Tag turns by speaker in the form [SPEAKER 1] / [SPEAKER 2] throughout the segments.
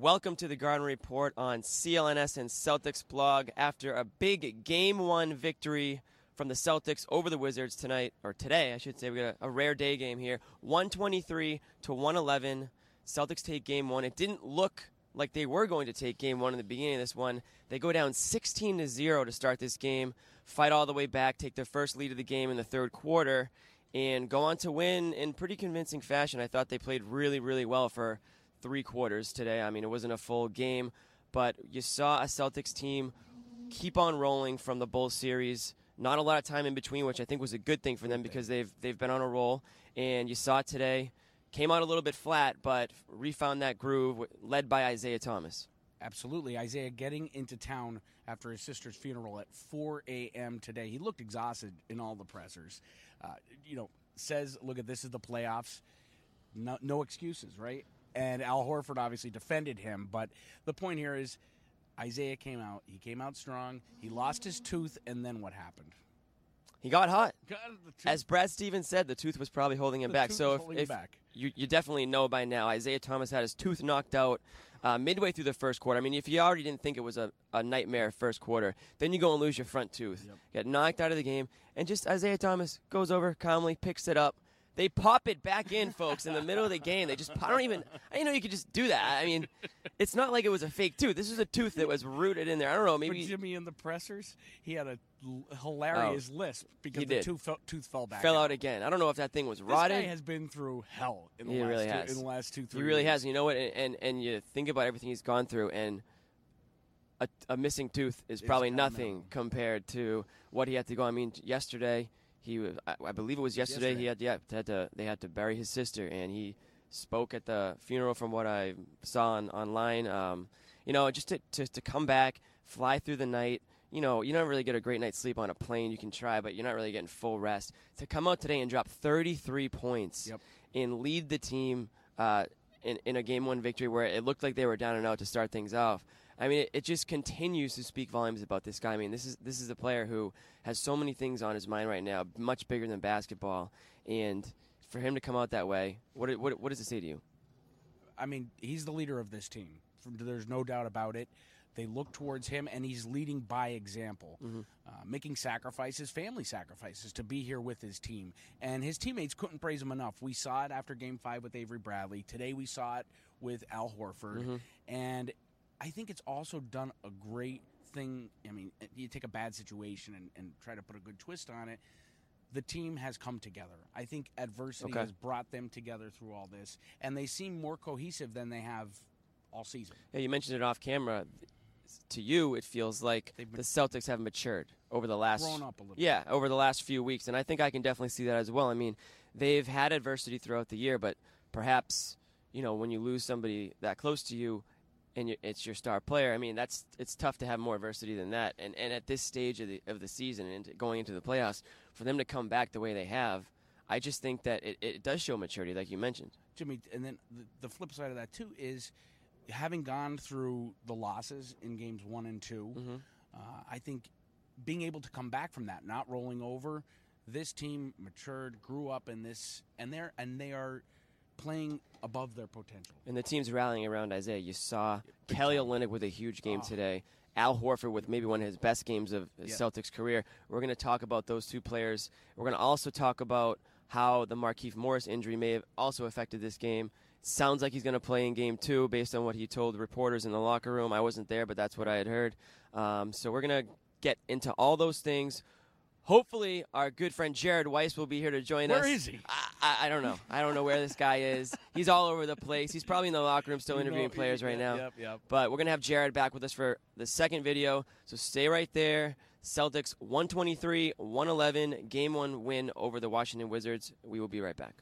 [SPEAKER 1] Welcome to the Garden Report on CLNS and Celtics blog. After a big Game One victory from the Celtics over the Wizards tonight, or today, I should say, we got a, a rare day game here. 123 to 111. Celtics take Game One. It didn't look like they were going to take Game One in the beginning of this one. They go down 16 to zero to start this game, fight all the way back, take their first lead of the game in the third quarter, and go on to win in pretty convincing fashion. I thought they played really, really well for three quarters today. I mean, it wasn't a full game, but you saw a Celtics team keep on rolling from the Bulls series. Not a lot of time in between, which I think was a good thing for them because they've they've been on a roll. And you saw it today. Came out a little bit flat, but refound that groove, led by Isaiah Thomas.
[SPEAKER 2] Absolutely. Isaiah getting into town after his sister's funeral at 4 a.m. today. He looked exhausted in all the pressers. Uh, you know, says, look at this is the playoffs. No, no excuses, right? And Al Horford obviously defended him. But the point here is Isaiah came out. He came out strong. He lost his tooth, and then what happened?
[SPEAKER 1] He got hot.
[SPEAKER 2] Got
[SPEAKER 1] As Brad Stevens said, the tooth was probably holding him
[SPEAKER 2] The
[SPEAKER 1] back.
[SPEAKER 2] tooth
[SPEAKER 1] So if, if
[SPEAKER 2] back.
[SPEAKER 1] You, you definitely know by now, Isaiah Thomas had his tooth knocked out uh, midway through the first quarter. I mean, if you already didn't think it was a, a nightmare first quarter, then you go and lose your front tooth. Get knocked out of the game, and just Isaiah Thomas goes over calmly, picks it up. They pop it back in, folks, in the middle of the game. They just, I don't even, I didn't know you could just do that. I mean, it's not like it was a fake tooth. This was a tooth that was rooted in there. I don't know,
[SPEAKER 2] For
[SPEAKER 1] maybe.
[SPEAKER 2] Jimmy in the pressers, he had a hilarious oh, lisp because
[SPEAKER 1] Oh.
[SPEAKER 2] The tooth fell, tooth fell back.
[SPEAKER 1] Fell out again. I don't know if that thing was
[SPEAKER 2] This
[SPEAKER 1] rotted.
[SPEAKER 2] guy has been through hell in the
[SPEAKER 1] He
[SPEAKER 2] last
[SPEAKER 1] really
[SPEAKER 2] two, in the last two three.
[SPEAKER 1] He really
[SPEAKER 2] years.
[SPEAKER 1] has. You know what? And, and and you think about everything he's gone through, and a, a missing tooth is probably nothing compared to what he had to go. I mean, yesterday he was. I, I believe it was yesterday. He had yeah had to they had to bury his sister, and he spoke at the funeral. From what I saw on, online, um, you know, just to, to to come back, fly through the night. You know, you don't really get a great night's sleep on a plane. You can try, but you're not really getting full rest. To come out today and drop 33 points
[SPEAKER 2] Yep.
[SPEAKER 1] and lead the team uh, in, in a game one victory where it looked like they were down and out to start things off. I mean, it, it just continues to speak volumes about this guy. I mean, this is this is a player who has so many things on his mind right now, much bigger than basketball. And for him to come out that way, what what, what does it say to you?
[SPEAKER 2] I mean, he's the leader of this team. There's no doubt about it. They look towards him, and he's leading by example, uh, making sacrifices, family sacrifices, to be here with his team. And his teammates couldn't praise him enough. We saw it after Game Five with Avery Bradley. Today we saw it with Al Horford, and I think it's also done a great thing. I mean, you take a bad situation and, and try to put a good twist on it. The team has come together. I think adversity
[SPEAKER 1] Okay.
[SPEAKER 2] has brought them together through all this, and they seem more cohesive than they have all season.
[SPEAKER 1] Yeah, you mentioned it off camera. To you, it feels like the Celtics have matured over the last
[SPEAKER 2] Grown up a little.
[SPEAKER 1] Yeah, over the last few weeks, and I think I can definitely see that as well. I mean, they've had adversity throughout the year, but perhaps you know when you lose somebody that close to you, and it's your star player. I mean, that's it's tough to have more adversity than that. And and at this stage of the of the season and going into the playoffs, for them to come back the way they have, I just think that it, it does show maturity, like you mentioned.
[SPEAKER 2] Jimmy, and then the, the flip side of that too is having gone through the losses in games one and 2
[SPEAKER 1] Mm-hmm.
[SPEAKER 2] uh, I think being able to come back from that, not rolling over, this team matured, grew up in this, and they're and they are playing above their potential.
[SPEAKER 1] And the team's rallying around Isaiah. You saw Kelly Olynyk with a huge game today. Al Horford with maybe one of his best games of his. Celtics career. We're going to talk about those two players. We're going to also talk about how the Markieff Morris injury may have also affected this game. Sounds like he's going to play in game two based on what he told reporters in the locker room. I wasn't there, but that's what I had heard. Um, so we're going to get into all those things. Hopefully, our good friend Jared Weiss will be here to join where us.
[SPEAKER 2] Where is he?
[SPEAKER 1] I, I, I, don't know. I don't know where this guy is. He's all over the place. He's probably in the locker room still interviewing players right now.
[SPEAKER 2] Yep, yep.
[SPEAKER 1] But we're going to have Jared back with us for the second video. So stay right there. Celtics 123 111, game one win over the Washington Wizards. We will be right back.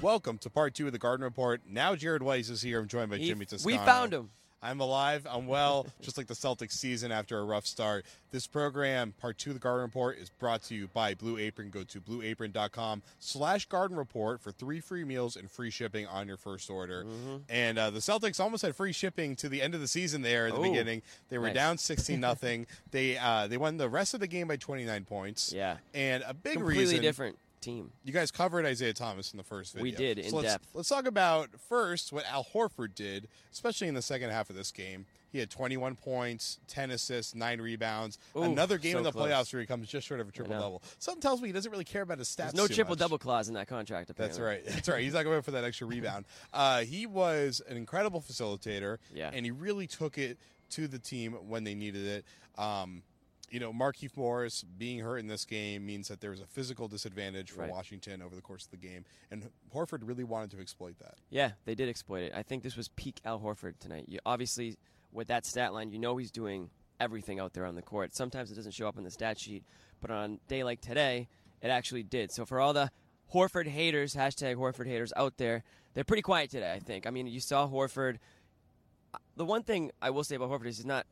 [SPEAKER 3] Welcome to part two of the Garden Report. Now Jared Weiss is here. I'm joined by
[SPEAKER 1] he,
[SPEAKER 3] Jimmy Toscano.
[SPEAKER 1] We found him.
[SPEAKER 3] I'm alive. I'm well, just like the Celtics season after a rough start. This program, part two of the Garden Report, is brought to you by Blue Apron. Go to blueapron.com slash garden report for three free meals and free shipping on your first order.
[SPEAKER 1] Mm-hmm.
[SPEAKER 3] And uh, the Celtics almost had free shipping to the end of the season there at the
[SPEAKER 1] Oh,
[SPEAKER 3] beginning. They were
[SPEAKER 1] nice.
[SPEAKER 3] down 16 nothing. They uh, they won the rest of the game by 29 points.
[SPEAKER 1] Yeah.
[SPEAKER 3] And a big
[SPEAKER 1] Completely
[SPEAKER 3] reason
[SPEAKER 1] different team.
[SPEAKER 3] you guys covered Isaiah Thomas in the first video.
[SPEAKER 1] We did, in
[SPEAKER 3] so let's,
[SPEAKER 1] depth.
[SPEAKER 3] Let's talk about first what Al Horford did, especially in the second half of this game. He had 21 points, 10 assists, 9 rebounds.
[SPEAKER 1] Ooh,
[SPEAKER 3] Another game
[SPEAKER 1] so
[SPEAKER 3] in the
[SPEAKER 1] close.
[SPEAKER 3] playoffs where he comes just short of a triple double. Something tells me he doesn't really care about his stats.
[SPEAKER 1] There's no triple
[SPEAKER 3] much.
[SPEAKER 1] double clause in that contract.
[SPEAKER 3] That's right. That's right. He's not going for that extra rebound. Uh, he was an incredible facilitator,
[SPEAKER 1] Yeah.
[SPEAKER 3] and he really took it to the team when they needed it. Um, you know, Markieff Morris being hurt in this game means that there was a physical disadvantage for
[SPEAKER 1] Right.
[SPEAKER 3] Washington over the course of the game, and Horford really wanted to exploit that.
[SPEAKER 1] Yeah, they did exploit it. I think this was peak Al Horford tonight. You obviously with that stat line, you know he's doing everything out there on the court. Sometimes it doesn't show up on the stat sheet, but on a day like today, it actually did. So for all the Horford haters, hashtag Horford haters out there, they're pretty quiet today. I think. I mean, you saw Horford. Uh, the one thing I will say about Horford is he's not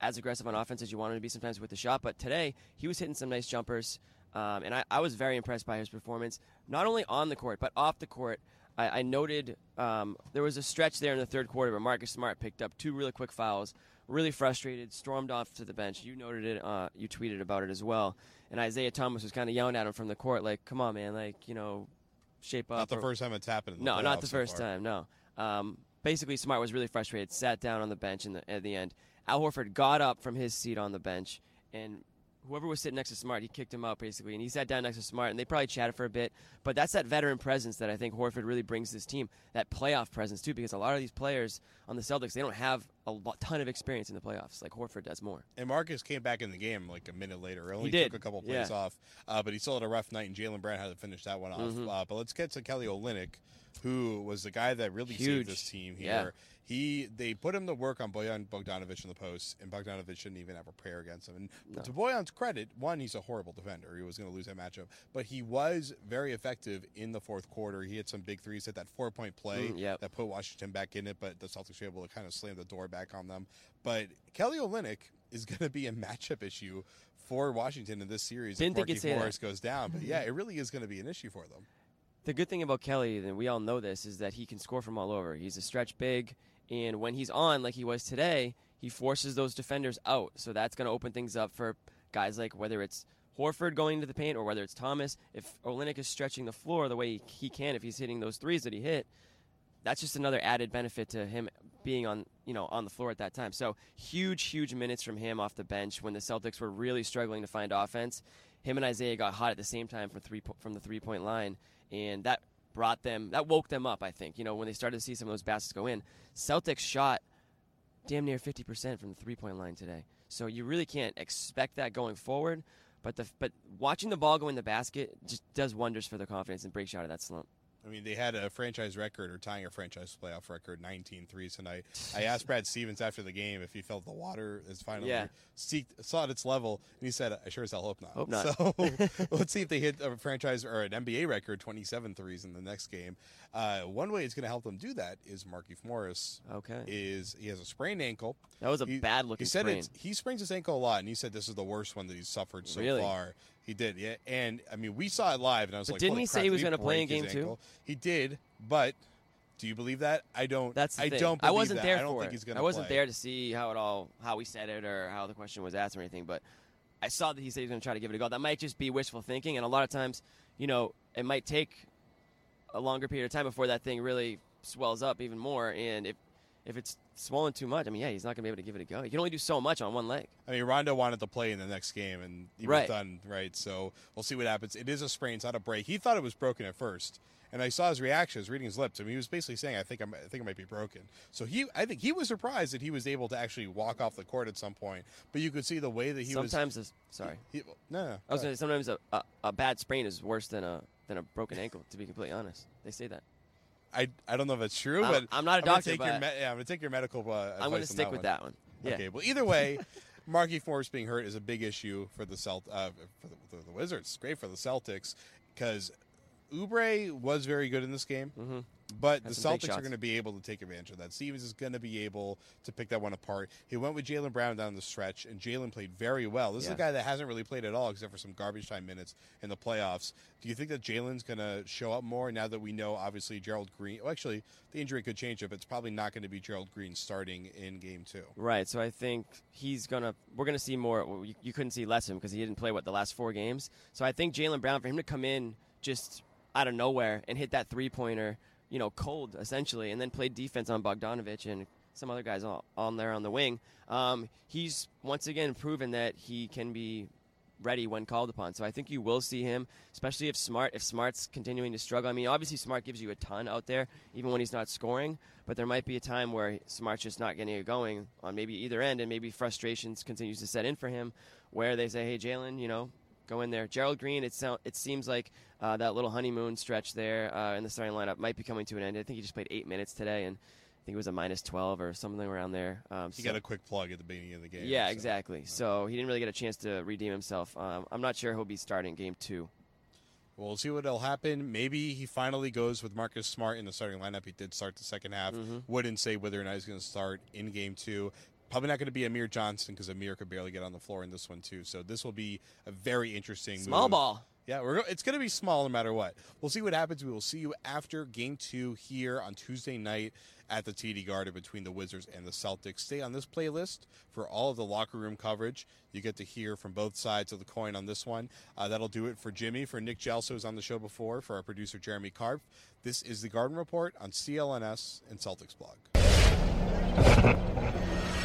[SPEAKER 1] as aggressive on offense as you want him to be sometimes with the shot, but today he was hitting some nice jumpers. Um, and I, I was very impressed by his performance, not only on the court, but off the court. I, I noted um, there was a stretch there in the third quarter where Marcus Smart picked up two really quick fouls, really frustrated, stormed off to the bench. You noted it, uh, you tweeted about it as well. And Isaiah Thomas was kind of yelling at him from the court, like, come on, man, like, you know, shape up.
[SPEAKER 3] Not the
[SPEAKER 1] or-
[SPEAKER 3] first time it's happened. In the
[SPEAKER 1] no, not the
[SPEAKER 3] so
[SPEAKER 1] first
[SPEAKER 3] far.
[SPEAKER 1] time. No. Um, basically, Smart was really frustrated. Sat down on the bench in the, at the end. Al Horford got up from his seat on the bench, and whoever was sitting next to Smart, he kicked him out basically, and he sat down next to Smart, and they probably chatted for a bit. But that's that veteran presence that I think Horford really brings to this team. That playoff presence too, because a lot of these players on the Celtics they don't have a lot, ton of experience in the playoffs. Like Horford does more.
[SPEAKER 3] And Marcus came back in the game like a minute later. Only
[SPEAKER 1] did,
[SPEAKER 3] took a couple plays
[SPEAKER 1] yeah.
[SPEAKER 3] off, uh, but he still had a rough night. And Jaylen Brown had to finish that one off.
[SPEAKER 1] Mm-hmm.
[SPEAKER 3] Uh, but let's get to Kelly Olynyk, who was the guy that really
[SPEAKER 1] Huge.
[SPEAKER 3] saved this team
[SPEAKER 1] Yeah.
[SPEAKER 3] He they put him to work on Bojan Bogdanovich in the post, and Bogdanovich didn't even have a prayer against him. And but to Bojan's credit, one, he's a horrible defender. He was going to lose that matchup, but he was very effective in the fourth quarter. He had some big threes, hit that four point play
[SPEAKER 1] Mm, yep.
[SPEAKER 3] that put Washington back in it, but the Celtics were able to kind of slam the door back on them. But Kelly Olynyk is going to be a matchup issue for Washington in this series.
[SPEAKER 1] Didn't
[SPEAKER 3] if
[SPEAKER 1] think you'd that.
[SPEAKER 3] Goes down, but yeah, it really is going to be an issue for them.
[SPEAKER 1] The good thing about Kelly, and we all know this, is that he can score from all over. He's a stretch big, and when he's on, like he was today, he forces those defenders out. So that's going to open things up for guys like whether it's Horford going into the paint or whether it's Thomas. If Olynyk is stretching the floor the way he, can, if he's hitting those threes that he hit, that's just another added benefit to him being on you know on the floor at that time. So huge, huge minutes from him off the bench when the Celtics were really struggling to find offense. Him and Isaiah got hot at the same time from three from the three point line, and that brought them that woke them up. I think you know when they started to see some of those baskets go in. Celtics shot damn near fifty percent from the three point line today. So you really can't expect that going forward. But the but watching the ball go in the basket just does wonders for their confidence and breaks you out of that slump.
[SPEAKER 3] I mean, they had a franchise record or tying a franchise playoff record, 19 threes tonight. I asked Brad Stevens after the game if he felt the water is finally
[SPEAKER 1] Yeah.
[SPEAKER 3] seeked, saw at its level, and he said, "I sure as hell hope not."
[SPEAKER 1] Hope not.
[SPEAKER 3] So let's see if they hit a franchise or an NBA record, 27 threes in the next game. Uh, one way it's going to help them do that is Markieff Morris.
[SPEAKER 1] Okay.
[SPEAKER 3] Is he has a sprained ankle?
[SPEAKER 1] That was a
[SPEAKER 3] He-
[SPEAKER 1] bad-looking
[SPEAKER 3] He said
[SPEAKER 1] sprain.
[SPEAKER 3] he sprains his ankle a lot, and he said this is the worst one that he's suffered so
[SPEAKER 1] Really?
[SPEAKER 3] far. He did, yeah. And I mean, we saw it live, and I was
[SPEAKER 1] But
[SPEAKER 3] like,
[SPEAKER 1] didn't
[SPEAKER 3] "Holy
[SPEAKER 1] he say he was gonna play in game two?
[SPEAKER 3] He did, but do you believe that? I don't.
[SPEAKER 1] That's the
[SPEAKER 3] I
[SPEAKER 1] thing.
[SPEAKER 3] don't.
[SPEAKER 1] I wasn't
[SPEAKER 3] that.
[SPEAKER 1] there
[SPEAKER 3] I don't
[SPEAKER 1] for
[SPEAKER 3] think
[SPEAKER 1] it.
[SPEAKER 3] he's gonna
[SPEAKER 1] I wasn't
[SPEAKER 3] play.
[SPEAKER 1] there to see how it all how he said it or how the question was asked or anything. But I saw that he said he was going to try to give it a go. That might just be wishful thinking, and a lot of times, you know, it might take a longer period of time before that thing really swells up even more. And if if it's swollen too much, I mean, yeah, he's not going to be able to give it a go. He can only do so much on one leg.
[SPEAKER 3] I mean, Rondo wanted to play in the next game, and he
[SPEAKER 1] Right.
[SPEAKER 3] was done. Right. So we'll see what happens. It is a sprain. It's not a break. He thought it was broken at first. And I saw his reaction, I was reading his lips. I mean, he was basically saying, "I think I'm, I think it might be broken." So he, I think he was surprised that he was able to actually walk off the court at some point. But you could see the way that he was.
[SPEAKER 1] sometimes, a, sorry,
[SPEAKER 3] He, no, no.
[SPEAKER 1] I was going to say sometimes a, a, a bad sprain is worse than a than a broken ankle. To be completely honest, they say that.
[SPEAKER 3] I, I don't know if that's true,
[SPEAKER 1] I'm-
[SPEAKER 3] but
[SPEAKER 1] I'm not a
[SPEAKER 3] gonna
[SPEAKER 1] doctor,
[SPEAKER 3] take your
[SPEAKER 1] but-
[SPEAKER 3] me- yeah, I'm gonna take your medical. Uh,
[SPEAKER 1] I'm going to
[SPEAKER 3] advice on
[SPEAKER 1] stick with
[SPEAKER 3] one.
[SPEAKER 1] that one. Yeah.
[SPEAKER 3] Okay, well, either way, Markieff Morris being hurt is a big issue for the Celt uh, for, the, the Wizards. Great for the Celtics because Oubre was very good in this game,
[SPEAKER 1] Mhm.
[SPEAKER 3] But
[SPEAKER 1] Had
[SPEAKER 3] the Celtics are going to be able to take advantage of that. Stevens is going to be able to pick that one apart. He went with Jaylen Brown down the stretch, and Jaylen played very well. This is a guy that hasn't really played at all except for some garbage time minutes in the playoffs. Do you think that Jaylen's going to show up more now that we know, obviously, Gerald Green? Well, actually, the injury could change it, but it's probably not going to be Gerald Green starting in game two.
[SPEAKER 1] Right. So I think he's gonna. We're gonna see more. You, you couldn't see less of him because he didn't play what the last four games. So I think Jaylen Brown for him to come in just out of nowhere and hit that three pointer, you know, cold essentially, and then play defense on Bogdanovich and some other guys on, on there on the wing. Um, he's once again proven that he can be ready when called upon. So I think you will see him, especially if Smart if Smart's continuing to struggle. I mean, obviously Smart gives you a ton out there, even when he's not scoring. But there might be a time where Smart's just not getting it going on maybe either end, and maybe frustrations continues to set in for him, where they say, "Hey, Jaylen, you know." Go in there. Gerald Green. It sound, It seems like uh, that little honeymoon stretch there uh, in the starting lineup might be coming to an end. I think he just played eight minutes today, and I think it was a minus twelve or something around there. Um,
[SPEAKER 3] He
[SPEAKER 1] so-
[SPEAKER 3] got a quick plug at the beginning of the game.
[SPEAKER 1] yeah,
[SPEAKER 3] so-
[SPEAKER 1] exactly. So he didn't really get a chance to redeem himself. Um, I'm not sure he'll be starting game two.
[SPEAKER 3] We'll see what'll happen. Maybe he finally goes with Marcus Smart in the starting lineup. He did start the second half.
[SPEAKER 1] Mm-hmm.
[SPEAKER 3] Wouldn't say whether or not he's going to start in game two. Probably not going to be Amir Johnson because Amir could barely get on the floor in this one too. So this will be a very interesting
[SPEAKER 1] Small
[SPEAKER 3] move.
[SPEAKER 1] ball.
[SPEAKER 3] Yeah, we're go- it's going to be small no matter what. We'll see what happens. We will see you after game two here on Tuesday night at the TD Garden between the Wizards and the Celtics. Stay on this playlist for all of the locker room coverage. You get to hear from both sides of the coin on this one. Uh, that'll do it for Jimmy, for Nick Gelso, who's on the show before, for our producer Jeremy Karp. This is the Garden Report on CLNS and Celtics blog.